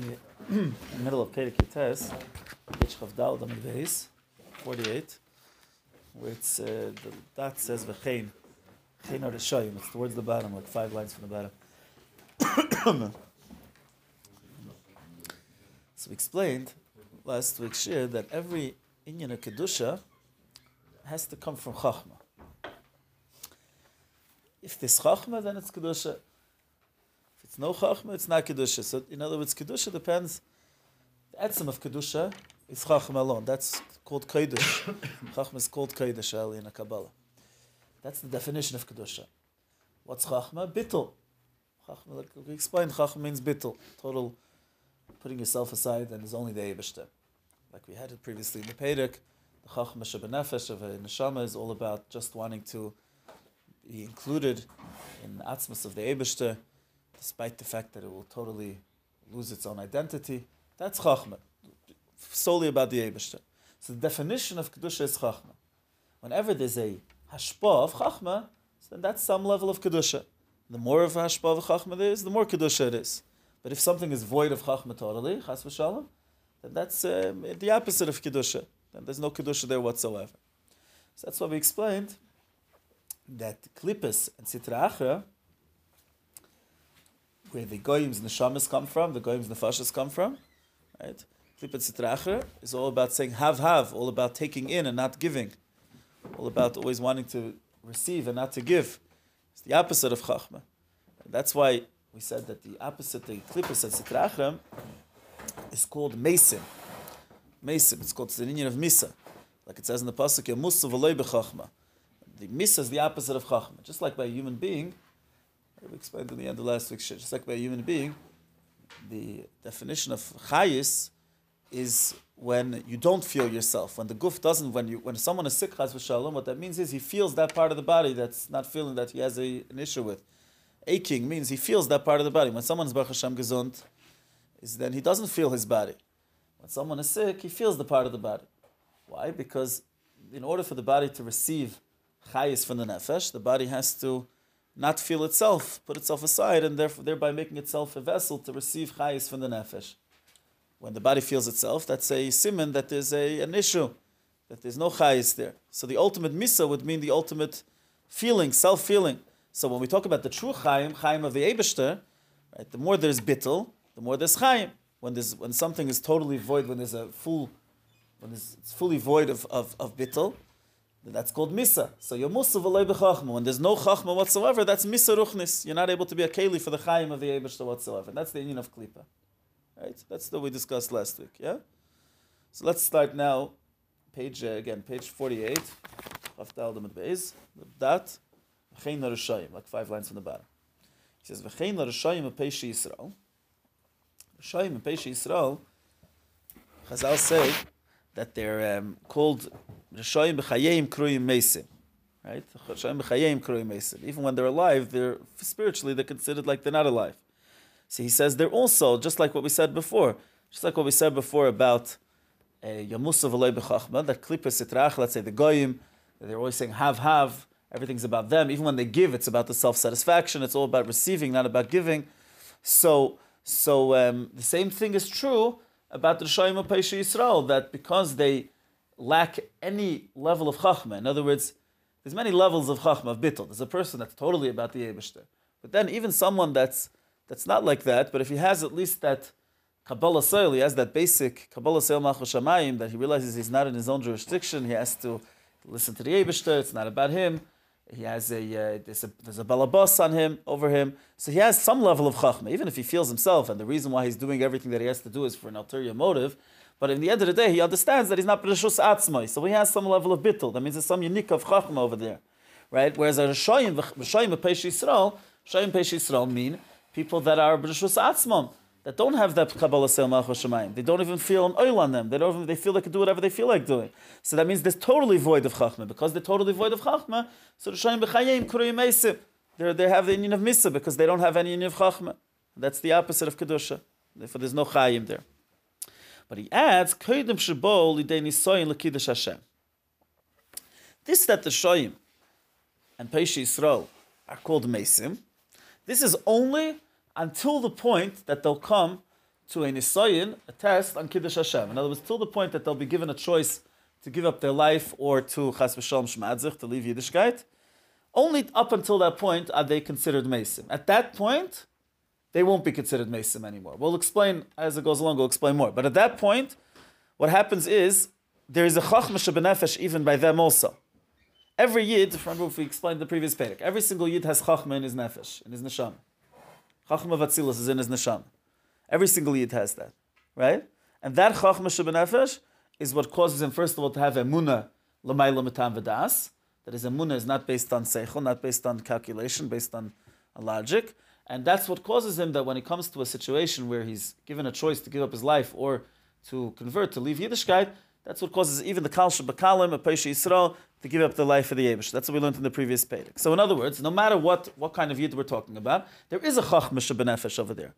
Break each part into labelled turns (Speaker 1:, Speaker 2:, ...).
Speaker 1: the middle of Perek Yites, page Chavdal Amid Beis, 48, where it's, uh, the, that says V'chein, Chein are Rishayim, it's towards the bottom, like five lines from the bottom. so we explained last week shir that every Inyan of Kedusha has to come from Chachma. If this Chachma, then it's Kedusha. It's no Chachma, it's not Kedusha. So, in other words, Kedusha depends. The etzem of Kedusha is Chachma alone. That's called Kodesh. Chachma is called Kodesh early in the Kabbalah. That's the definition of Kedusha. What's Chachma? Bittul. Chachma, like we explained, Chachma means Bittul. Total putting yourself aside and is only the Eibishter. Like we had it previously in the Perek, the Chachma Shabbanefesh of a Neshama is all about just wanting to be included in the Atzmas of the Eibishter, despite the fact that it will totally lose its own identity. That's Chachma, solely about the Eibishter. So the definition of Kedusha is Chachma. Whenever there's a Hashpah of Chachma, then that's some level of Kedusha. The more of Hashpah of Chachma there is, the more Kedusha it is. But if something is void of Chachma totally, Chas v'shalom, then that's uh, the opposite of Kedusha. Then there's no Kedusha there whatsoever. So that's why we explained that Klippas and Sitra Achra, where the Goyim's Neshamas come from, the Goyim's Nefashas come from, right? Klippas Sitra Achra is all about saying have, have, all about taking in and not giving, all about always wanting to receive and not to give. It's the opposite of Chachma. That's why we said that the opposite, the Klippas and Sitra is called Mesim. Mesim, it's called the union of Misa. Like it says in the Pasuk, Musa v'loy b'chachma. The Misa is the opposite of Chachma. Just like by a human being, we explained in the end of last shit, just like by a human being, the definition of Chayis is when you don't feel yourself. When the guf doesn't, when you when someone is sick, chas v'shalom, what that means is he feels that part of the body that's not feeling that he has a, an issue with. Aching means he feels that part of the body. When someone's Baruch Hashem gesund, is then he doesn't feel his body. When someone is sick, he feels the part of the body. Why? Because in order for the body to receive chayis from the nefesh, the body has to not feel itself, put itself aside, and therefore, thereby making itself a vessel to receive chayis from the nefesh. When the body feels itself, that's a simon that there's a, an issue, that there's no chayis there. So the ultimate misa would mean the ultimate feeling, self-feeling. So when we talk about the true chayim, chayim of the Eibishter, right, the more there's bittel, the more there's chayim. When there's when something is totally void, when there's a full, when it's, fully void of of, of bittel, that's called misa. So you're musa v'lei b'chachma. When there's no chachma whatsoever, that's misa ruchnis. You're not able to be a keli for the chayim of the Eibishter whatsoever. That's the union of klipa. Right? That's what we discussed last week. Yeah. So let's start now. Page uh, again, page forty-eight. Haftal Damad Beis. That v'chein narishayim, like five lines from the bottom. He says v'chein narishayim peishi Yisrael. Rishayim and Peishi Yisrael, Chazal say that they're um, called Rishayim b'chayim kruyim mesim. Right? Rishayim b'chayim kruyim mesim. Even when they're alive, they're spiritually they're considered like they're not alive. So he says they're also just like what we said before, just like what we said before about Yamusa v'loy b'chachma, that klipa sitrach, let's say the goyim, they're always saying have have. Everything's about them. Even when they give, it's about the self satisfaction. It's all about receiving, not about giving. So so um, the same thing is true about the Rishayim of Pesha Yisrael, that because they lack any level of Chachma, in other words, there's many levels of Chachma, of Bittel. There's a person that's totally about the Eibishter. But then even someone that's that's not like that, but if he has at least that Kabbalah Soil, he has that basic Kabbalah Malchus Shamayim, that he realizes he's not in his own jurisdiction, he has to listen to the Eibishter, it's not about him. He has a uh, there's a there's a balabas on him over him, so he has some level of chachma, even if he feels himself, and the reason why he's doing everything that he has to do is for an ulterior motive. But in the end of the day, he understands that he's not b'rishus atzmai, so he has some level of bittul. That means there's some unique of chachma over there, right? Whereas a rishayim rishayim peish Yisrael, rishayim peish Yisrael mean people that are b'rishus atzmam that don't have that Kabbalah Seil Malchus Shemayim. They don't even feel an oil on them. They don't. Even, they feel they can do whatever they feel like doing. So that means they're totally void of Chachma. Because they're totally void of Chachma, so the Shayim B'chayim Kuruyim Eisim. They have the union of Misa because they don't have any union of Chachma. That's the opposite of Kedusha. Therefore, there's no Chayim there. But he adds, Koidim Shebo Lidei Nisoyin L'Kiddush Hashem. This that the Shoyim and Peishi Yisrael are called Mesim, this is only until the point that they'll come to a nisayin, a test on Kiddush Hashem. In other words, till the point that they'll be given a choice to give up their life or to Chas v'shalom shmadzich, to leave Yiddishkeit. Only up until that point are they considered Mesim. At that point, they won't be considered Mesim anymore. We'll explain as it goes along, we'll explain more. But at that point, what happens is there is a Chachma Shabanefesh even by them also. Every Yid, remember if we explained the previous Perek, every single Yid has Chachma in his Nefesh, in his Neshama. Chachma Vatzilus is in his Neshama. Every single Yid has that, right? And that Chachma Shabanefesh is what causes him, first of all, to have Emunah L'mayla Matam V'das. That his Emunah is not based on Seichel, not based on calculation, based on, logic. And that's what causes him that when he comes to a situation where he's given a choice to give up his life or to convert, to leave Yiddishkeit, that's what causes even the Kal Shabakalim, a Pesha Yisrael, to give up the life for the Yevish. That's what we learned in the previous Pedic. So in other words, no matter what, what kind of Yid we're talking about, there is a Chachma Shabanefesh over there.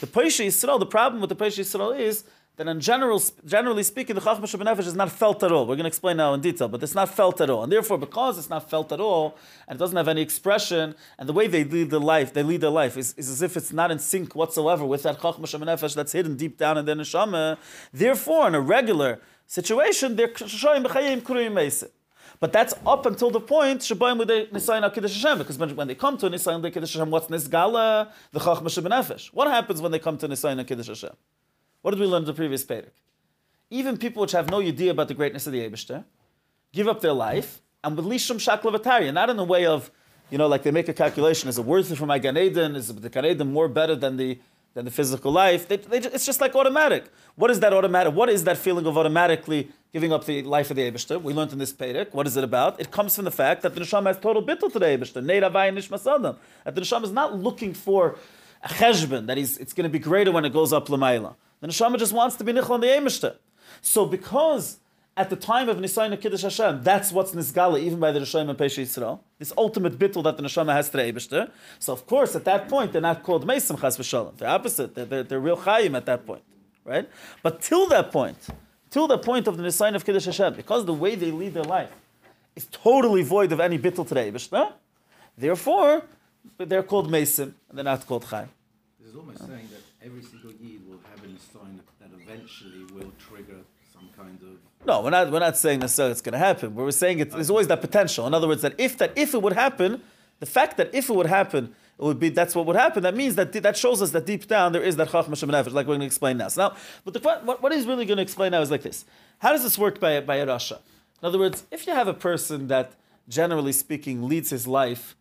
Speaker 1: The Pesha Yisrael, the problem with the Pesha Yisrael is that in general, generally speaking, the Chachma Shabbat is not felt at all. We're going to explain now in detail, but it's not felt at all. And therefore, because it's not felt at all, and it doesn't have any expression, and the way they lead their life, they lead their life is, is as if it's not in sync whatsoever with that Chachma Shabbat that's hidden deep down in their neshama. Therefore, in a regular situation, they're showing b'chayim kuriyim meiseh. But that's up until the point Shabbayim with Nisayin Kiddush Hashem, because when, they come to Nisayin Kiddush Hashem, what's Nisgala? The Chachma Shabbat What happens when they come to Nisayin Kiddush Hashem? What did we learn in the previous Perek? Even people which have no idea about the greatness of the Abishter give up their life and with Lishum Shaklavatariya, not in the way of, you know, like they make a calculation, is it worth it for my Gan Eden? Is the Gan Eden more better than the than the physical life? They, they, it's just like automatic. What is that automatic? What is that feeling of automatically giving up the life of the Abishter? We learned in this Perek. What is it about? It comes from the fact that the Neshama has total bittul to the Abishter. That the Neshama is not looking for a cheshbon, that he's, it's going to be greater when it goes up Lamaila. The neshama just wants to be nichel on the emishter. So because at the time of Nisayin Kiddush Hashem, that's what's nisgala even by the Rishayim and Pesha Yisrael. This ultimate bittul that the neshama has to the Eibishter. So of course, at that point, they're not called Mesim Chas V'Shalom. They're opposite. They're, they're, they're real Chayim at that point, right? But till that point, till the point of the Nisayin of Kiddush Hashem, because the way they lead their life is totally void of any bittul today, Eibishter, therefore, they're called Mesim, and they're not called Chayim.
Speaker 2: This is almost saying that every single Yid will have a sign that eventually will trigger some kind of.
Speaker 1: No, we're not. We're not saying necessarily it's going to happen. We're saying it, there's always that potential. In other words, that if that if it would happen, the fact that if it would happen, it would be that's what would happen. That means that that shows us that deep down there is that chachma shemenefesh, like we're going to explain now. So now, but the, what, what he's really going to explain now is like this: How does this work by by a rasha? In other words, if you have a person that, generally speaking, leads his life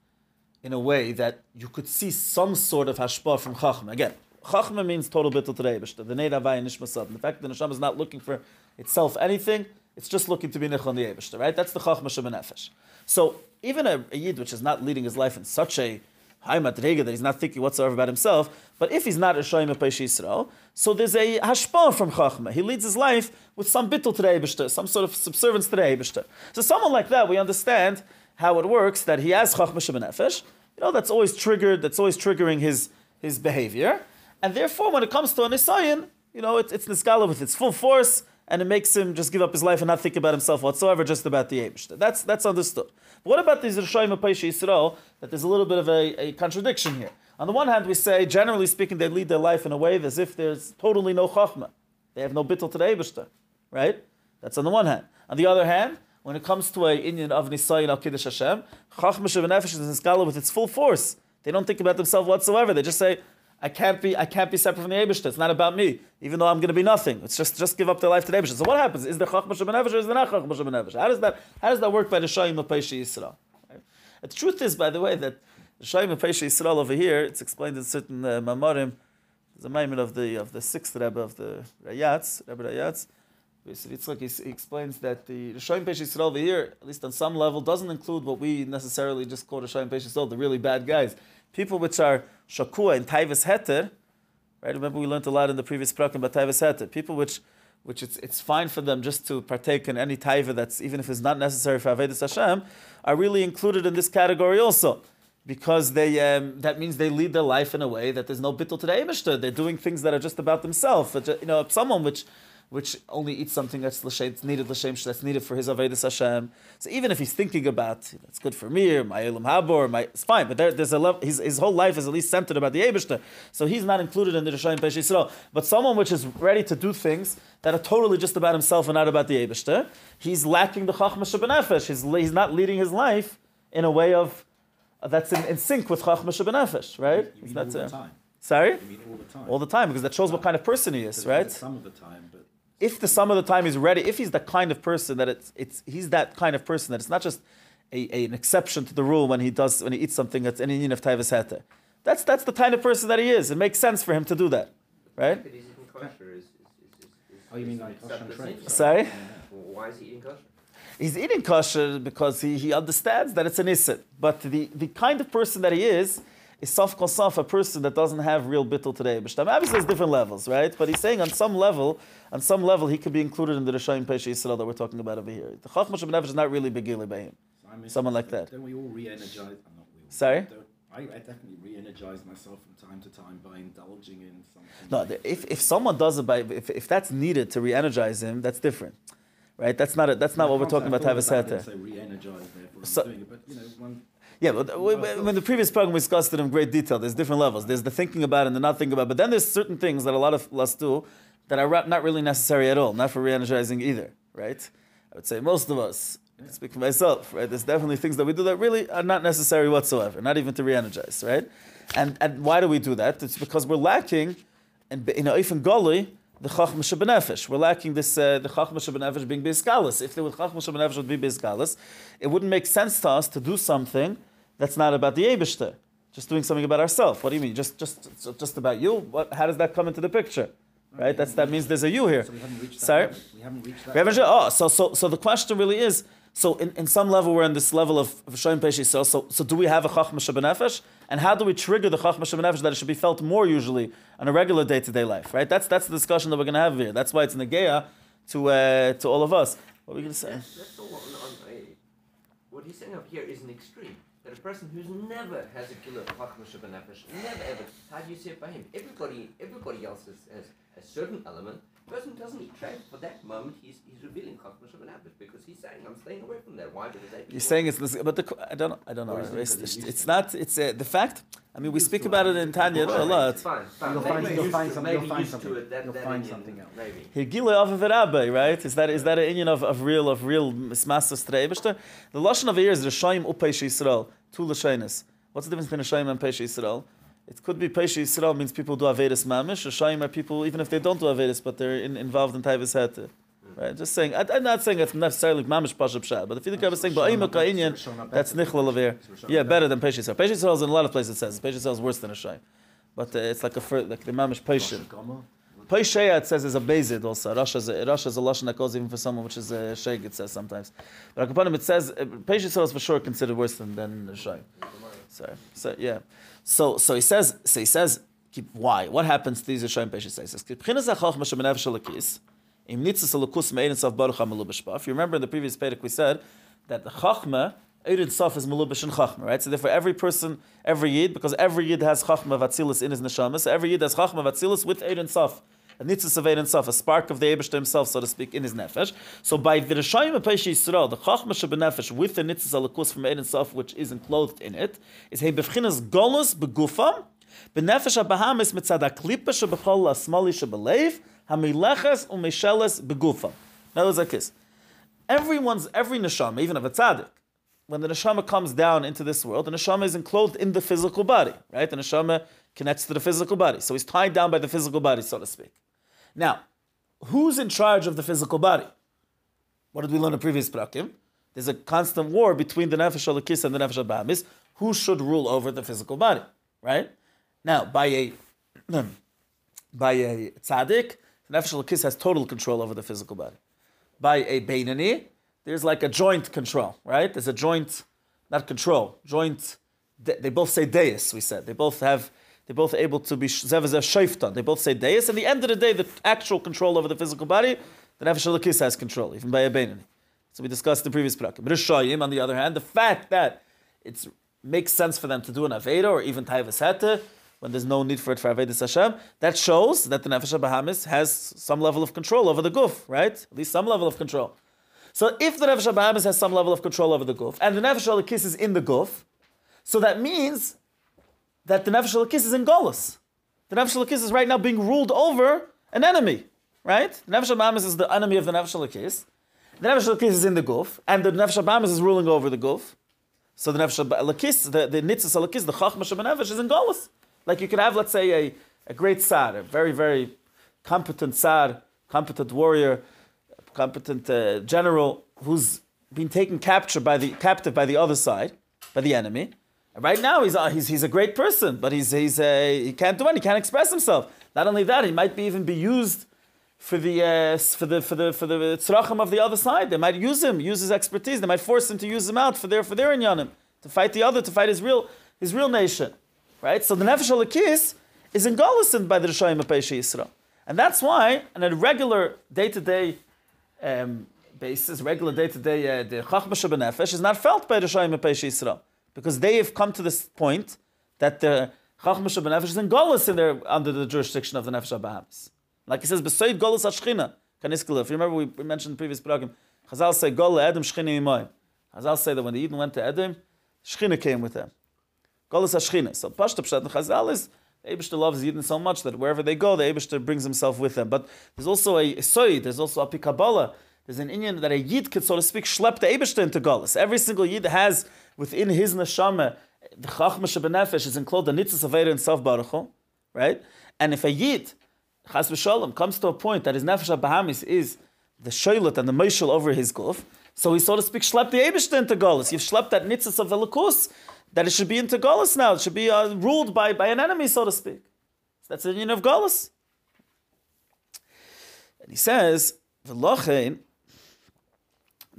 Speaker 1: in a way that you could see some sort of hashpah from chachma. Again, Chachma means total bittul to the Neid Havai Nishmasad. The fact that the Neshama is not looking for itself anything, it's just looking to be Nichon the right? That's the Chachma Shemanefesh. So even a, a, Yid which is not leading his life in such a that he's not thinking whatsoever about himself, but if he's not a Shoyim Peish Yisrael, so there's a hashpah from Chachma. He leads his life with some bittul to the some sort of subservience to the Ebishter. So someone like that, we understand how it works, that he has Chachma Shemanefesh, you know, that's always triggered, that's always triggering his, his behavior. And therefore, when it comes to an Nisayan, you know, it, it's Niskala with its full force, and it makes him just give up his life and not think about himself whatsoever, just about the Eibush. That's, that's understood. But what about these Rishayim Apaisha Yisrael, that there's a little bit of a, a contradiction here? On the one hand, we say, generally speaking, they lead their life in a way as if there's totally no Chachma. They have no bittul to the Eibushter, right? That's on the one hand. On the other hand, when it comes to a Indian of Nisayin al Kiddush Hashem, Chachma Shevanefesh is in with its full force. They don't think about themselves whatsoever. They just say, I can't be I can't be separate from the Eibushter. It's not about me, even though I'm going to be nothing. It's just just give up their life to the Eibushter. So what happens? Is there Chachma Shemenevish or is there not Chachma Shemenevish? How does that how does that work by the Shayim of Pesha Yisrael? Right? The truth is, by the way, that the Shayim of Pesha Yisrael over here, it's explained in certain uh, Mamorim. A moment of the of the sixth Rebbe of the Rayatz, Rebbe Rayatz. Yitzchak, he explains that the Rishayim Pesha Yisrael over here, at least on some level, doesn't include what we necessarily just call the Rishayim Pesha Yisrael, the really bad guys. People which are shakua in taivas heter, right? Remember we learned a lot in the previous prakim about taivas heter. People which, which it's, it's fine for them just to partake in any taiva that's even if it's not necessary for avedis Hashem, are really included in this category also. Because they, um, that means they lead their life in a way that there's no bittul to the Eibishter. They're doing things that are just about themselves. You know, someone which which only eats something that's l'shem, needed l'shem, that's needed for his avodas Hashem. So even if he's thinking about it's good for me or my elam habor, my it's fine. But there, there's a level. His, his whole life is at least centered about the Eibushter, so he's not included in the Rishayim Pesh Yisrael. But someone which is ready to do things that are totally just about himself and not about the Eibushter, he's lacking the chachma shebenefesh. He's he's not leading his life in a way of that's in, in sync with chachma shebenefesh, right?
Speaker 2: You mean
Speaker 1: That's
Speaker 2: all the time?
Speaker 1: Sorry,
Speaker 2: You mean all the time?
Speaker 1: all the time because that shows what kind of person he is, right?
Speaker 2: Some of the time, but
Speaker 1: if the sum of the time is ready, if he's the kind of person that it's it's he's that kind of person that it's not just a, a- an exception to the rule when he does when he eats something that's an Indian of Taivas Heta. That's that's the kind of person that he is. It makes sense for him to do that, right?
Speaker 3: But he's eating kosher. Is, is, is, is, is,
Speaker 2: Oh, you mean like kosher and
Speaker 3: accepted
Speaker 2: treif?
Speaker 3: sin?
Speaker 1: Sorry?
Speaker 3: Well, why is he eating kosher?
Speaker 1: He's eating kosher because he, he understands that it's an isit. But the, the kind of person that he is is sof kol a person that doesn't have real bittul today. But obviously there's different levels, right? But he's saying on some level, on some level, he could be included in the Rishayim Pesha Yisrael that we're talking about over here. The Chachma Shabbat is not really begili by.
Speaker 2: So I mean,
Speaker 1: Someone like that.
Speaker 2: Don't we all re-energize? I'm not we all.
Speaker 1: Sorry?
Speaker 2: I, definitely re-energize myself from time to time by indulging in something.
Speaker 1: No, the- if, if someone does it by if, if that's needed to re-energize him, that's different, right? That's not a, that's not what we're talking about. Tavis Heter.
Speaker 2: So re-energize, therefore,
Speaker 1: So-
Speaker 2: doing it. But you know, one.
Speaker 1: Yeah, but we- when the previous program we discussed it in great detail, there's different levels. There's the thinking about and the not thinking about. But then there's certain things that a lot of us do that are not really necessary at all, not for re-energizing either, right? I would say most of us, I speak for myself, right? There's definitely things that we do that really are not necessary whatsoever, not even to re-energize, right? And, and why do we do that? It's because we're lacking, and in Oifen Goli, the Chachma Shebenefesh. We're lacking this, uh, the Chachma Shebenefesh being Bizgalis. If the Chachma Shebenefesh would be Bizgalis, it wouldn't make sense to us to do something that's not about the Yebishter. Just doing something about ourselves. What do you mean? Just, just, just about you? What, how does that come into the picture? Right? That's, that means there's a you here.
Speaker 2: So we haven't reached that.
Speaker 1: Sorry?
Speaker 2: level. We haven't reached that.
Speaker 1: We haven't
Speaker 2: level.
Speaker 1: oh, so, so, so the question really is, so in, in some level we're in this level of Shoyim Peshi, so, so, so do we have a Chachma Shebenefesh? And how do we trigger the Chachma Shebenefesh that it should be felt more usually on a regular day-to-day life, right? That's, that's the discussion that we're going to have here. That's why it's Negeya to, uh, to all of us. What are we going to say?
Speaker 3: That's, that's all. On, on, what he's saying up here is an extreme. That a person who's never has a killer of Chachma Shabbat never ever. How do you see it by him? Everybody, everybody else has, has a certain element. The person who doesn't eat for that moment, he's, he's revealing Chachma Shabbat because he's saying, "I'm staying away from that." Why? Because they
Speaker 1: You're saying it's but the, I don't know. I don't know.
Speaker 2: Or
Speaker 1: It's, it's, it's not. It's uh, the fact. I mean, we speak about
Speaker 2: it.
Speaker 1: it in Tanya a lot.
Speaker 3: It's fine, fine.
Speaker 2: You'll find- you'll find
Speaker 3: to-
Speaker 2: something- you'll find something.
Speaker 3: it, that-
Speaker 2: You'll
Speaker 3: that
Speaker 2: find something else.
Speaker 3: Maybe.
Speaker 1: Higile of a rabbi, right? Is that is that an union of, of real of real masas treibishter? The lashon of here is Rishayim upeish Yisrael, two lashonis. What's the difference between Rishayim and peish Yisrael? It could be peish Yisrael means people do avedis mamish. Rishayim are people even if they don't do avedis, but they're in, involved in taivas hete. Right, just saying. I, I'm not saying it's necessarily mamish pashup shad, but if you think I was saying ba'imuk inyan, that's nichlal of here. Yeah, better than peish Yisrael. Peish Yisrael is in a lot of places it says. Peish Yisrael is worse than Rishayim, but uh, it's like a like the mamish peishim. Paisheya, it says, is a bezid also. Rasha is a, Rasha is a lashon that goes even for someone which is a sheikh, it says sometimes. But Akapanim, it says, uh, Paisheya is for sure considered worse than, than Shai. Sorry. So, yeah. So, so he says, so he says, keep, why? What happens to these Rishayim Paisheya says? He says, "Kibchinas ha'chochma shalakis, im nitzas halakus me'ein tzav baruch ha'melubash b'af." You remember in the previous Perek we said that the chachma, Eidin Sof is Melubash and Chachma, right? So therefore, every person, every Yid, because every Yid has Chachma Vatzilus in his neshama, so every Yid has Chachma Vatzilus with Eidin Sof. A nitzas of Eidin Sof, a spark of the Ebershter himself, so to speak, in his nefesh. So by the Rishayim Peish Yisrael, the Chachma Shebenefesh with the nitzas alakus from Eidin Sof, which is enclosed in it, is he bevchinas golus begufam, benefesh habahamis mitzad aklipa shebechol lasmali shebelev, hamileches umesheles begufam. In other words, like this. Everyone's, every neshama, even of a tzaddik, when the neshama comes down into this world, the neshama is enclosed in the physical body, right? The neshama connects to the physical body. So he's tied down by the physical body, so to speak. Now, who's in charge of the physical body? What did we learn in previous prakim? There's a constant war between the nefesh alakis and the nefesh abamis. Who should rule over the physical body, right? Now, by a by a tzaddik, the nefesh alakis has total control over the physical body. By a beinani, there's like a joint control, right? There's a joint, not control, joint. They both say deis. We said they both have. They're both able to be zevazev shayftan. They both say deis. At the end of the day, the actual control over the physical body, the nefesh alakis has control, even by a. So we discussed the previous prakim. But Rishayim, on the other hand, the fact that it makes sense for them to do an Aveda or even Taivas when there's no need for it for Avedis Hashem, that shows that the Nefesh Bahamis has some level of control over the guf, right? At least some level of control. So if the Nefesh Bahamis has some level of control over the guf, and the Nefesh Alakis is in the guf, so that means that the Nefesh Alakis is in Golas. The Nefesh Alakis is right now being ruled over an enemy, right? The Nefesh Bahamis is the enemy of the Nefesh Alakis. The Nefesh Alakis is in the guf, and the Nefesh Bahamis is ruling over the guf. So the Nefesh Alakis, the, the Nitzis Alakis, the Chachma Nefesh is in Golas. Like you could have, let's say, a, a great Tsar, a very, very competent Tsar, competent warrior, competent uh, general who's been taken capture by the, captive by the other side, by the enemy. Right now, he's, uh, he's, he's a great person, but he's, he's, uh, he can't do anything, he can't express himself. Not only that, he might be even be used for the uh, for the for the for the tzrachim of the other side. They might use him, use his expertise. They might force him to use him out for their for their inyanim, to fight the other, to fight his real his real nation. Right? So the Nefesh Alakis is in by the Rishayim of Pesha Yisrael. And that's why, on a regular day to day basis, regular day to day, the Chachma Nefesh is not felt by the Rishayim of Pesha Yisrael. Because they have come to this point that the Chachma Nefesh is in Golis in their, under the jurisdiction of the Nefesh Bahamas. Like he says, Besoid Golis Ashchina, Kaniskala. If you remember, we, mentioned in previous program, Chazal say, Gol Edom Shchina Imoim. Chazal say that when the Eden went to Edom, Shchina came with them. Golas Ashchina. So Pashta Pshat and Chazal is the Abishter loves Yidden so much that wherever they go, the Abishter brings himself with them. But there's also a Soy, there's also a Pikabala. There's an Indian that a Yid could, so to speak, schlep the Abishter into Golas. Every single Yid has within his neshama, the Chachma Shebenefesh is included the Nitzas Aveda and Self Baruch right? And if a Yid, Chas v'sholem, comes to a point that his Nefesh Bahamis is the Shoilet and the Moshel over his Guf, so he, so to speak, schlepped the Abishter into Golas. You've schlepped that Nitzas of Elikus, that it should be into Golas now. It should be uh, ruled by, by an enemy, so to speak. So that's the union of Golas. And he says, V'lochein,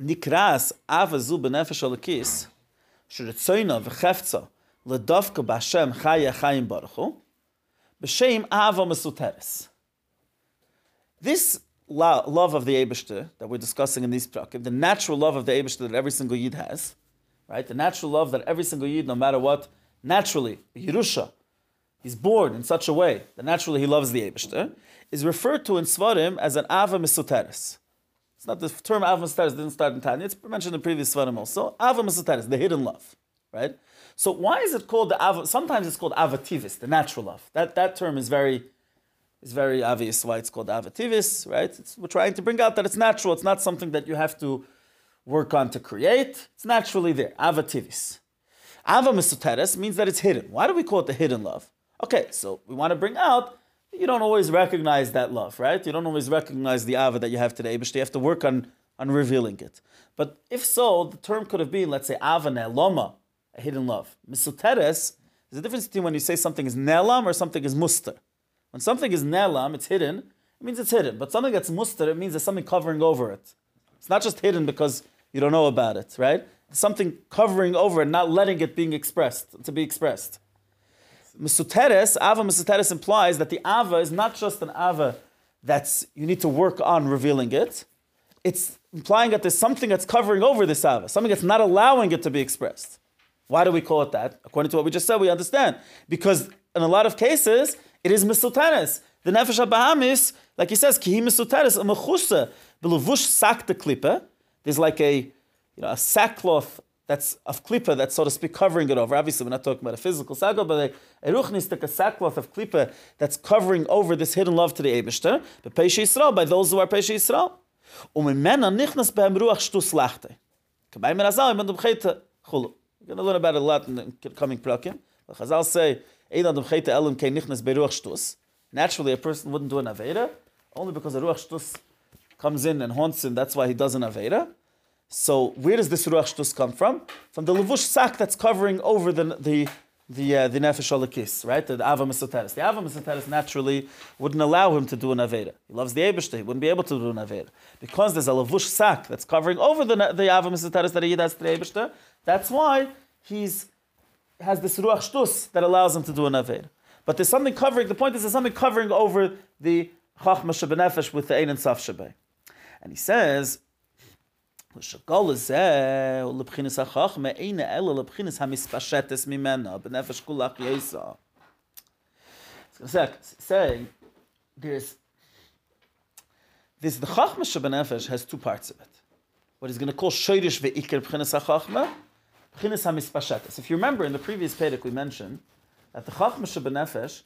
Speaker 1: nikras avazu benefesh alakis, This lo- love of the Eibishter that we're discussing in these prakim, the natural love of the Eibishter that every single Yid has, right? The natural love that every single Yid, no matter what, naturally, Yerusha, he's born in such a way that naturally he loves the Eibishter, is referred to in Svarim as an Ava Mesuteres. It's not the term Mesuteres didn't start in Tanya, it's mentioned in the previous Svarim also. Mesuteres, the hidden love, right? So why is it called the Ava? Sometimes it's called Avativis, the natural love. That, that term is very, is very obvious why it's called Avativis, right? It's, we're trying to bring out that it's natural, it's not something that you have to work on to create. It's naturally there. Avativis. Ava means that it's hidden. Why do we call it the hidden love? Okay, so we want to bring out you don't always recognize that love, right? You don't always recognize the Ava that you have today, but you have to work on, on revealing it. But if so, the term could have been, let's say, Ava Ne'loma, a hidden love. Misuteres, there's a difference between when you say something is Ne'lam or something is Muster. When something is Ne'lam, it's hidden, it means it's hidden. But something that's Muster, it means there's something covering over it. It's not just hidden because you don't know about it, right? It's something covering over it, not letting it being expressed, to be expressed. Mesuteres, Ava Mesuteres implies that the Ava is not just an Ava that's you need to work on revealing it. It's implying that there's something that's covering over this Ava, something that's not allowing it to be expressed. Why do we call it that? According to what we just said, we understand. Because in a lot of cases, it is Mesuteres. The Nefesh HaBahamis, like he says, Kihi Mesuteres, Mechusa, Beluvush sak the klippe. There's like a, you know, a sackcloth that's of klipa that's so to speak covering it over. Obviously, we're not talking about a physical sackcloth, but a eruchnistic, a sackcloth of klipa that's covering over this hidden love to the Eibushter. But Pesha Yisrael, by those who are Pesha Yisrael. Umimena nichnas behem ruach shtus lachte. Kabay men azal im bchete chulu. We're going to learn about it a lot in the coming prakim. But Chazal say, Ein adam bchete elam kein nichnas be ruach shtus. Naturally, a person wouldn't do an aveda, only because the ruach shtus comes in and haunts him, that's why he does an aveda. So where does this ruach shtus come from? From the levush sack that's covering over the the the uh, the nefesh alakis, right? The, the ava. The ava mesoteres naturally wouldn't allow him to do an aveda. He loves the Eibushter. He wouldn't be able to do an aveda because there's a levush sack that's covering over the the ava that he has to the. That's why he's has this ruach shtus that allows him to do an aveda. But there's something covering. The point is there's something covering over the chachma shebenefesh with the ein and saf shebei. And he says ושכל זה הוא לבחינס החוכמה אין אלא לבחינס המספשטס ממנו בנפש כולך יסע. saying there's this the Chachma Shabbanefesh has two parts of it. What he's going to call Shoirish ve'ikir b'chinas ha'chachma, b'chinas ha'mispashetes. If you remember in the previous Pedic we mentioned that the Chachma Shabbanefesh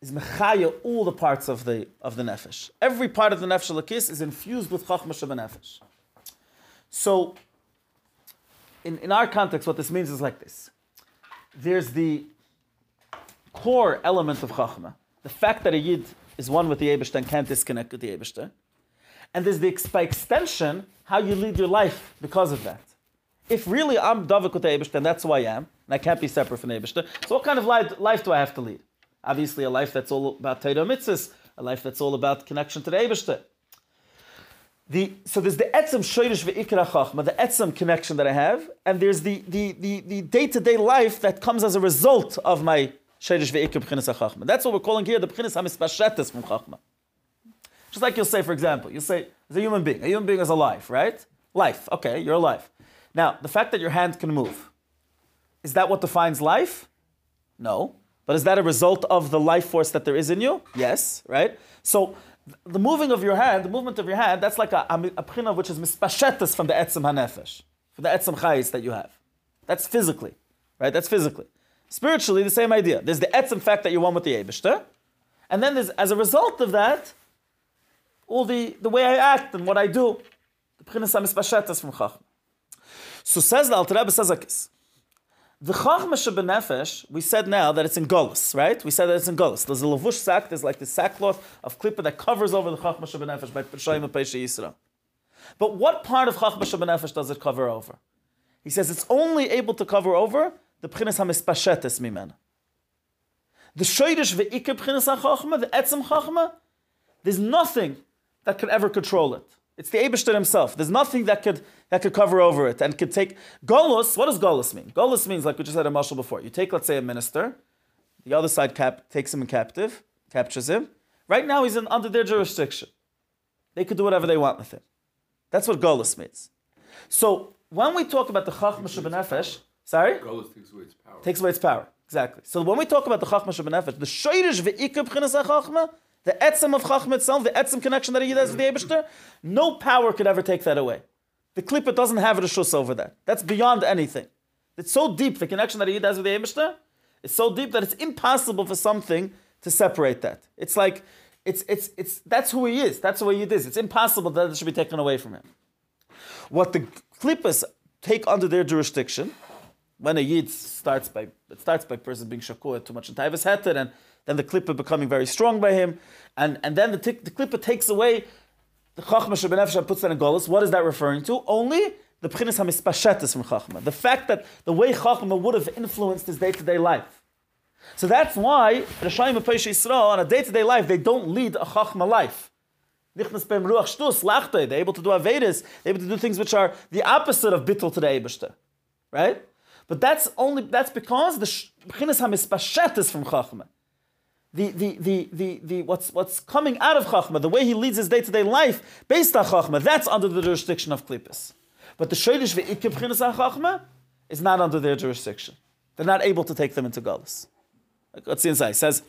Speaker 1: is mechaya all the parts of the of the nefesh. Every part of the nefesh lakis is infused with chachma nefesh. So, in, in our context, what this means is like this: there's the core element of chachma, the fact that a yid is one with the Eibushter and can't disconnect with the Eibushter, and there's the by extension how you lead your life because of that. If really I'm Davik with the Eibushter, and that's who I am, and I can't be separate from the Eibushter, so what kind of life, life do I have to lead? Obviously, a life that's all about Torah mitzvahs, a life that's all about connection to the Eibushter. The, so there's the etzem shoyrish ve'ikra chachma, the etzem connection that I have, and there's the, the, the, the day-to-day life that comes as a result of my shoyrish ve'ikra b'chinas chachma. That's what we're calling here the b'chinas hamispashetes from chachma. Just like you'll say, for example, you'll say, as a human being, a human being is alive, right? Life, okay, you're alive. Now, the fact that your hand can move, is that what defines life? No. But is that a result of the life force that there is in you? Yes, right? So the moving of your hand, the movement of your hand, that's like a, a, which is mispashetas from the etzem hanefesh, from the etzem chayis that you have. That's physically, right? That's physically. Spiritually, the same idea. There's the etzem fact that you're one with the Eibishter, and then there's, as a result of that, all the, the way I act and what I do. The pchinas mispashetas from chachma. So says the Alter Rebbe says like this. The Chachma Shabbanefesh, we said now that it's in Golis, right? We said that it's in Golis. There's a Lavush sack, there's like the sackcloth of Klippa that covers over the Chachma Shabbanefesh by Peshaim and Pesha Yisra. But what part of Chachma Shabbanefesh does it cover over? He says it's only able to cover over the Pchinas HaMispashetes Mimena. The Shoydish Ve'ikr Pchinas HaChachma, the Etzem Chachma, there's nothing that could ever control it. It's the Abishter himself. There's nothing that could that could cover over it and could take Golus. What does Golus mean? Golus means like we just had a marshal before. You take, let's say, a minister, the other side cap, takes him in captive, captures him. Right now he's in, under their jurisdiction. They could do whatever they want with him. That's what Golus means. So when we talk about the Chachma Shabbanefesh, sorry,
Speaker 4: Golus takes away its power.
Speaker 1: Takes away its power. Exactly. So when we talk about the Chachma Shabbanefesh, the Shoirish ve'ikab Chachma the etzem of Chachma itself, the etzem connection that he has with the Eberster, no power could ever take that away. The Klippa doesn't have a reshus over that. That's beyond anything. It's so deep, the connection that he has with the Eberster, it's so deep that it's impossible for something to separate that. It's like, it's, it's, it's, that's who he is. That's the way he is. It's impossible that it should be taken away from him. What the Klippas take under their jurisdiction, when a Yid starts by, it starts by person being shakur too much in Taivas Heter, and then the klippa becoming very strong by him, and, and then the, t- the klippa takes away the chachma shebenefesh puts that in golus. What is that referring to? Only the pchinis hamispashetis from chachma. The fact that the way chachma would have influenced his day-to-day life. So that's why Rashayim and Yisrael on a day-to-day life they don't lead a chachma life. They're able to do Avedis, they're able to do things which are the opposite of bittul to the. Right? But that's only that's because the B'chinas HaMispashet from Chachma the, the, the, the, the, what's, what's coming out of Chachma, the way he leads his day-to-day life based on Chachma, that's under the jurisdiction of Klippas. But the Shadish ve'ikib Chachma is not under their jurisdiction. They're not able to take them into Galus. Let's see inside. It says,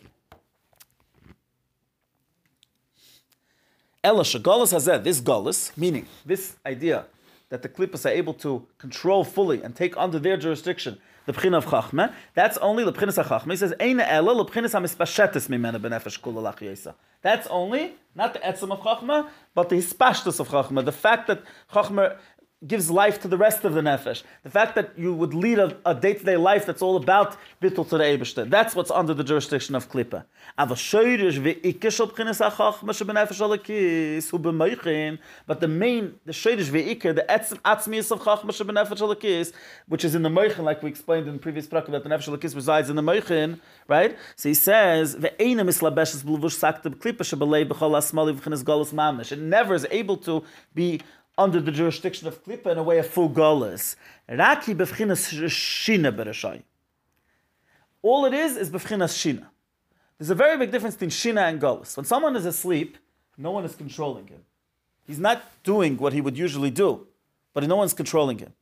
Speaker 1: Elisha, Galus has said, this Galus, meaning this idea that the Klippas are able to control fully and take under their jurisdiction the B'china of Chachma. That's only the B'chinas of Chachma. He says, Eina Ela, the B'chinas HaMispashetis Mimena B'nefesh Kula Lach That's only, not the Etzem of Chachma, but the Hispashtus of Chachma. The fact that Chachma gives life to the rest of the nefesh. The fact that you would lead a, a day-to-day life that's all about bittul to the Eibishter. That's what's under the jurisdiction of Klippa. But the main, the shayrish ve'ikir, the atzmius of chachma shebenefesh alakis, which is in the moichin, like we explained in the previous prakah, that the nefesh alakis resides in the moichin, right? So he says, ve'ena mislabeshes b'levush sakta b'klippa shebelei b'chol asmali v'chinas golus mamish. It never is able to be under the jurisdiction of Klippa in a way of full golas. Raki bevchinas shina bereshai. All it is is bevchinas shina. There's a very big difference between shina and golas. When someone is asleep, no one is controlling him. He's not doing what he would usually do, but no one's controlling him.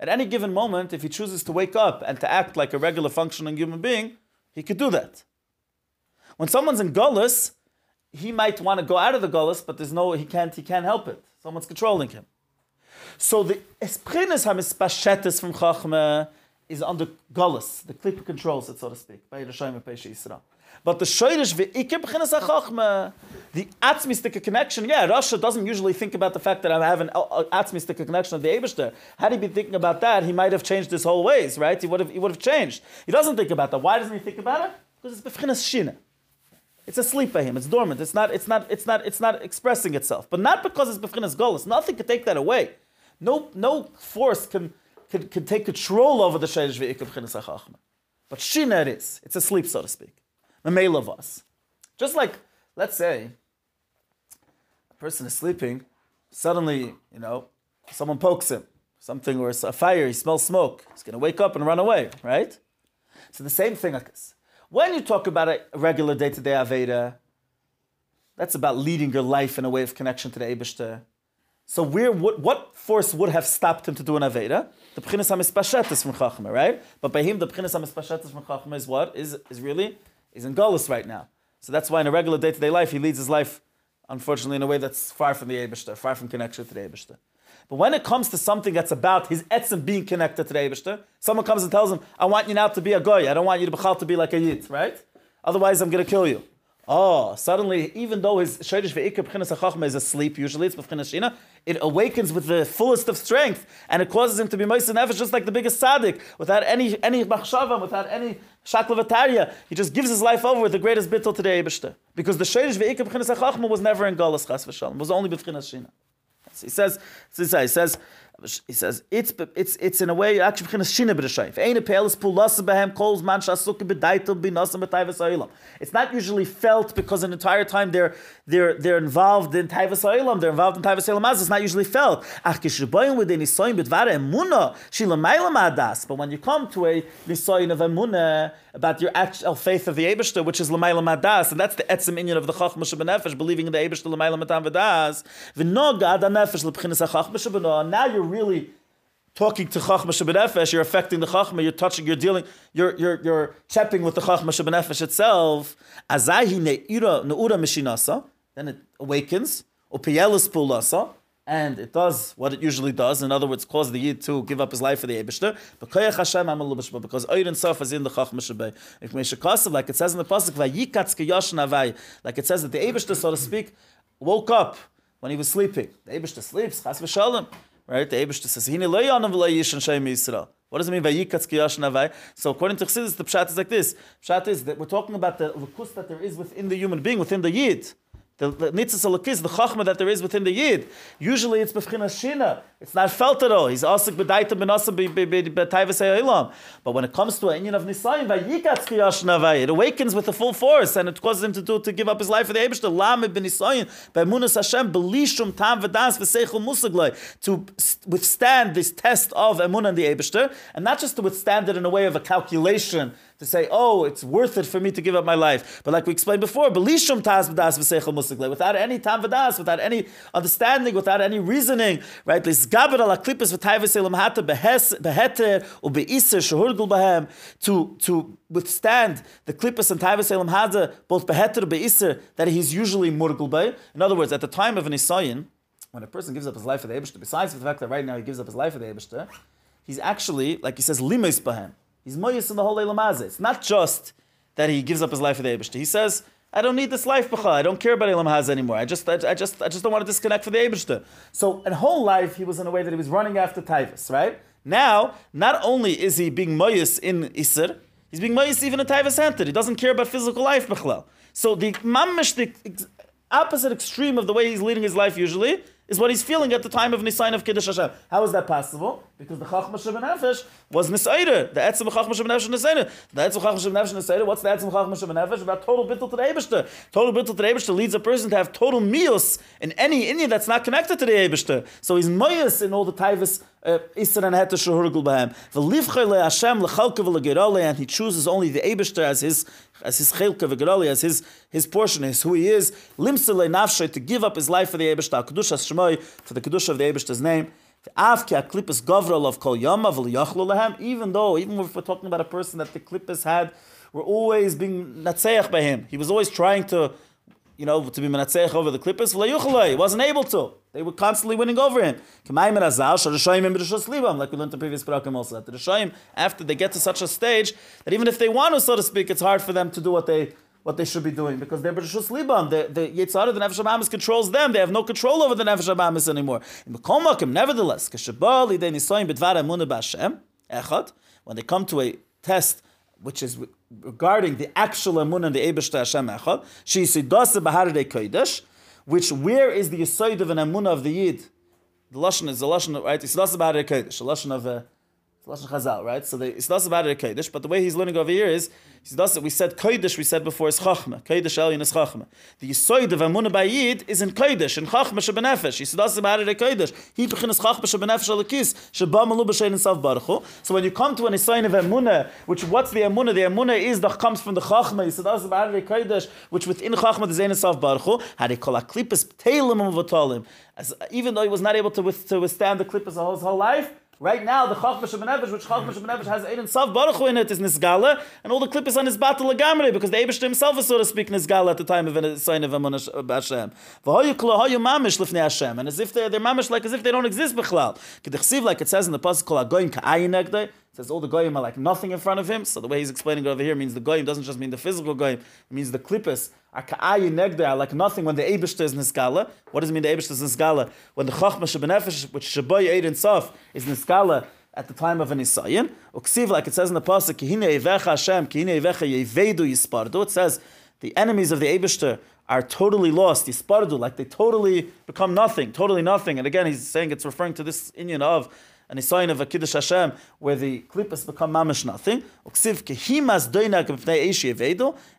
Speaker 1: At any given moment, if he chooses to wake up and to act like a regular functioning human being, he could do that. When someone's in Gullus, he might want to go out of the Gullus, but there's no, he can't, he can't help it. Someone's controlling him. So the Esprinis HaMispashetis from Chachma is under Gullus. The clipper controls it, so to speak. But the Shoirish ve'ikir b'chinas ha'chachma, the atzmistic connection, yeah, Russia doesn't usually think about the fact that I have an atzmistic connection of the Abishter. Had he been thinking about that, he might have changed his whole ways, right? He would have, he would have changed. He doesn't think about that. Why doesn't he think about it? Because it's b'chinas shina. It's asleep by him. It's dormant. It's not. It's not. It's not. It's not expressing itself. But not because it's b'chinas golus. Nothing can take that away. No. No force can can, can take control over the sheidish ve'ikab b'chinas hachachma. But shina it is. It's asleep, so to speak. Mamela of us. Just like, let's say, a person is sleeping, suddenly, you know, someone pokes him, something or a fire, he smells smoke. He's going to wake up and run away, right? So the same thing like this. When you talk about a regular day-to-day Aveda, that's about leading your life in a way of connection to the Eibishter. So where, what, what force would have stopped him to do an Aveda? The Pchinas HaMispashetis from Chachma, right? But by him, the Pchinas HaMispashetis from Chachma is what? Is, is really is in Golis right now. So that's why in a regular day-to-day life, he leads his life, unfortunately, in a way that's far from the Eibishter, far from connection to the Eibishter. But when it comes to something that's about his etzim being connected to the Eibishter, someone comes and tells him, I want you now to be a goy. I don't want you to to be like a yid, right? Otherwise, I'm going to kill you. Oh, suddenly, even though his Shadish Ve'ikr is asleep, usually it's B'chinas Shina, it awakens with the fullest of strength, and it causes him to be Moise Nefesh just like the biggest tzaddik, without any any machshava, without any shaklavataria. He just gives his life over with the greatest bittul to the Eibishter. Because the Shadish Ve'ikr was never in Galas Chas V'Shalom, was only B'chinas Shina. He says, he says, he says it's it's it's in a way actually beginnes shine b'reshayf. Eine peles pulas behem kols man shasuk bedaitel binasam betayvas oilam. It's not usually felt because an entire time they're they're they're involved in tayvas oilam. They're involved in tayvas oilam it's not usually felt. Ach kishboyim with the nisoyim bedvare emuna shila mailam adas. But when you come to a nisoyin of emuna about your actual faith of the Eibishter, which is Lamaila Madas, and that's the etzim inyan of the Chachma Shabbanefesh, believing in the Eibishter Lamaila Matan Vadas. V'nog Adam Nefesh L'Bchinas HaChachma. Now you're really talking to Chachma Shabbanefesh, you're affecting the Chachma, you're touching, you're dealing, you're, you're, you're chapping with the Chachma Shabbanefesh itself. Azahi Ne'ira Ne'ura Mishinasa, then it awakens. Upiyelis Pulasa, and it does what it usually does. In other words, cause the Yid to give up his life for the Ebishter. Because Oirin Sof is in the Chachma Shabbai. Like it says in the Pasuk. Like it says that the Ebishter, so to speak, woke up when he was sleeping. The Ebishter sleeps, Chas v'shalom. Right? The Ebishter says, Hine lo yonam v'lo yishan shem Yisrael. What does it mean? Vayikatz Kiyoshin Avai. So according to Chassidus, the Pshat is like this. Pshat is that we're talking about the lukus that there is within the human being, within the Yid the, the nitzis alakis, the chachma that there is within the yid. Usually it's b'fchinas shina. It's not felt at all. He's asik b'daitim b'nasa b'tayvas ha'olam. But when it comes to an inyan of nisayim, v'yikatz kiyashnavay, it awakens with the full force and it causes him to do to give up his life for the Eibush, to lamed b'nisayim, b'emunas Hashem, b'lishum tam v'das v'seichel musagloi, to withstand this test of emunah and the Eibush, and not just to withstand it in a way of a calculation to say, oh, it's worth it for me to give up my life. But like we explained before, belishum tas v'das v'seichel musaglei, without any tam v'das, without any understanding, without any reasoning, right? Lisgaber ala klippus v'tay v'selam hata beheter u'be'iser shehurgul bahem, to, to withstand the klippus and tay v'selam hata, both beheter u'be'iser, that he's usually murgul by. In other words, at the time of an Isayin, when a person gives up his life for the Ebishter, besides the fact that right now he gives up his life for the Ebishter, he's actually, like he says, limes bahem. He's moyis in the whole Eilam It's not just that he gives up his life for the Eibishter. He says, I don't need this life, b'chal. I don't care about Eilam Haz anymore. I just, I, I, just, I just don't want to disconnect for the Eibishter. So, in whole life, he was in a way that he was running after Taivas, right? Now, not only is he being moyis in Isser, he's being moyis even in Taivas Center. He doesn't care about physical life, b'chal. So, the mamish, the opposite extreme of the way he's leading his life usually, is what he's feeling at the time of Nisayin of Kiddush Hashem. How is that possible? Because the Chachma Shem Nefesh was Nisayre. The Etzem Chachma Shem Nefesh Nisayre. The Etzem Chachma Shem Nefesh Nisayre. What's the Etzem Chachma Shem Nefesh? About total bittul to the Eibishter. Total bittul to the Eibishter leads a person to have total meals in any Indian that's not connected to the Eibishter. So he's moyes in all the Taivas uh, Isra and Heta Shehurgul Bahem. V'livchay le Hashem lechalka v'legerole and he chooses only the Eibishter as his as his chelka v'geroli, as his his portion, as who he is. Limsele nafshay to give up his life for the Eibishter, kedusha shmoy for the kedusha of the Eibishter's name. Even though, even if we're talking about a person that the klippus had were always being natseach by him. He was always trying to, you know, to be menatzeach over the Clippers. He wasn't able to. They were constantly winning over him. Er like we learned the previous parakim also. That the Rishayim, after they get to such a stage, that even if they want to, so to speak, it's hard for them to do what they what they should be doing because they're B'Rishus Libam. The, the Yitzhara, the Nefesh HaBamis controls them. They have no control over the Nefesh HaBamis anymore. In Bekomakim, nevertheless, when they come to a test which is regarding the actual Amun and the Ebeshta Hashem Echad, she Sidasa Baharade Kodesh, which where is the Yisoid of an Amun of the Yid? The Lashon is the Lashon, right? Sidasa Baharade Kodesh, the Lashon of a Lashon Chazal, right? So the, it's not about a Kodesh, but the way he's learning over here is, he does, we said Kodesh, we said before, is Chachma. Kodesh Elyon is Chachma. The Yisoid of Amunah Bayid is in Kodesh, in Chachma Shebenefesh. He does about a Kodesh. He bechinas Chachma Shebenefesh Alakis, Sheba Malu B'Shein Sav Baruch So when you come to an Yisoid of Amunah, which what's the Amunah? The Amunah is that comes from the Chachma. He does about a Kodesh, which within Chachma the Zayin Sav Baruch How they call a Klippus Talim Uvatalim. As even though he was not able to, withstand the Klippus his whole life, Right now, the Chachma Shebenefesh, which Chachma Shebenefesh has Ein Sav Baruch in it, is Nisgala, and all the clip is on his battle Lagamre, because the Abishter himself is, so to speak, Nisgala at the time of the sign of Amun Hashem. V'hoyu klohoyu mamish lifnei Hashem, and as if they're, they're mamish like as if they don't exist b'chlal. K'dechsiv, like it says in the Pasuk, kol ha-goyim ka'ayin says all the goyim are like nothing in front of him. So the way he's explaining it over here means the goyim doesn't just mean the physical goyim, it means the klippus are like nothing when the Abishta is Niskala. What does it mean the Abishta is Niskala? When the Chachma Shebenefesh, which Shaboy Eid and Sof, is Niskala at the time of an Isayin. Uksiv, like it says in the Pasuk, Kihine Evecha Hashem, Kihine Evecha Yevedu Yispardu. It says the enemies of the Abishta are totally lost, Yispardu, like they totally become nothing, totally nothing. And again, he's saying it's referring to this Inyan of an sign of a Kiddush Hashem, where the klippas become mamish nothing.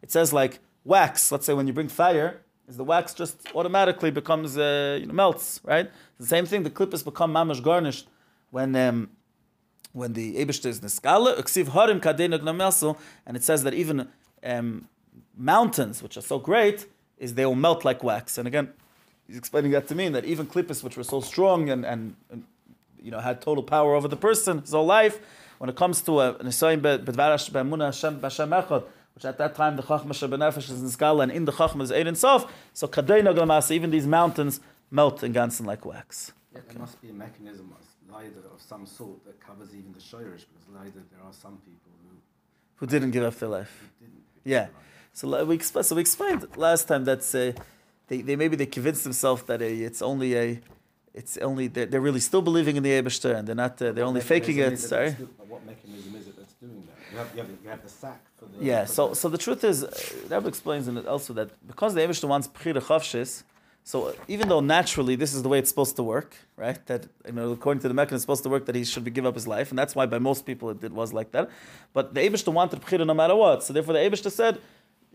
Speaker 1: It says like wax, let's say when you bring fire, is the wax just automatically becomes uh, you know, melts, right? The same thing. The klippas become mamish garnished when um, when the Eibushter is niskala. Uksiv harim and it says that even um, mountains, which are so great, is they will melt like wax. And again, he's explaining that to mean that even klippas, which were so strong and, and, and you know had total power over the person his whole life, when it comes to a nisayim bedvarash be'emunah Hashem echad, which at that time the Chachma Shebenefesh is in Skala, and in the Chachma is Ein Sof, so Glamasa, even these mountains melt in Gansen like wax.
Speaker 2: Yeah, there must be a mechanism either of some sort that covers even the Shoirish, because either there are some people who...
Speaker 1: Who didn't give up their life. Yeah. So we, explained, so we explained last time that uh, they, they maybe they convinced themselves that a, it's only a it's only they're, they're really still believing in the Eberster and they're not uh, they're only faking it. Sorry.
Speaker 2: What mechanism is it that's doing that? You have, you have, you have the sack for the.
Speaker 1: Yeah. So so the truth is, uh, Rebbe explains in it also that because the Eberster wants pchira chavshis, so even though naturally this is the way it's supposed to work, right? That you know, according to the mechanism, it's supposed to work that he should be give up his life, and that's why by most people it, it was like that. But the Eberster wanted pchira no matter what. So therefore, the Eberster said,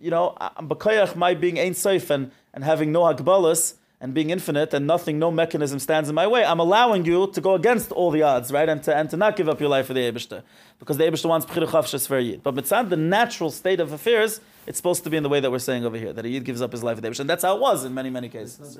Speaker 1: you know, I'm my being ain't safe and and having no hakbalas and being infinite and nothing, no mechanism stands in my way, I'm allowing you to go against all the odds, right? And to, and to not give up your life for the Ebishter. Because the Ebishter wants Pchir Chavshas for a Yid. But mitzad, the natural state of affairs, it's supposed to be in the way that we're saying over here, that a Yid gives up his life for the Ebishter. And that's how it was in many, many cases.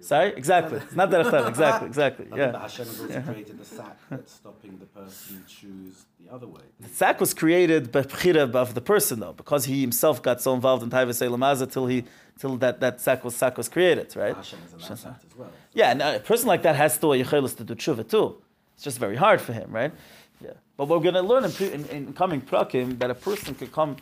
Speaker 1: Sorry? Exactly. It's not Derech Exactly, exactly. Yeah.
Speaker 2: Hashem has also created the sack that's stopping the person choose the other way.
Speaker 1: The sack was created by Pchira of the person, though, because he himself got so involved in Taiva Seilamaza till he till that, that sack was, sack was created, right?
Speaker 2: Well.
Speaker 1: Yeah, and a person like that has still a uh, yichelis to do tshuva too. It's just very hard for him, right? Yeah. But we're going to learn in, in, in, coming prakim that a person could come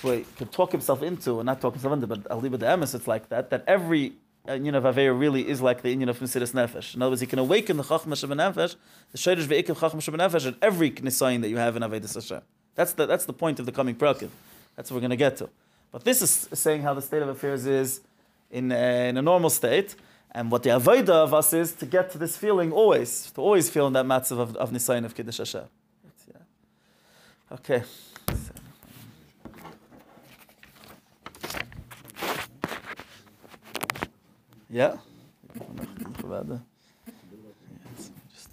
Speaker 1: to a, could talk himself into, and not talk himself into, but aliba the emes, it's like that, that every Inyan of Aveir really is like the Inyan of Mesiris Nefesh. In other words, he can awaken the Chachma Nefesh, the Shadish Ve'ikil Chachma Nefesh, at every Knisayin that you have in Avedis Hashem. That's the, that's the point of the coming prakim. That's what we're going to get to. But this is saying how the state of affairs is in, uh, in a normal state. And what the avodah of us is to get to this feeling always, to always feel in that matzav of, of Nisayin of Kiddush Hashem. Yeah. Okay. Yeah?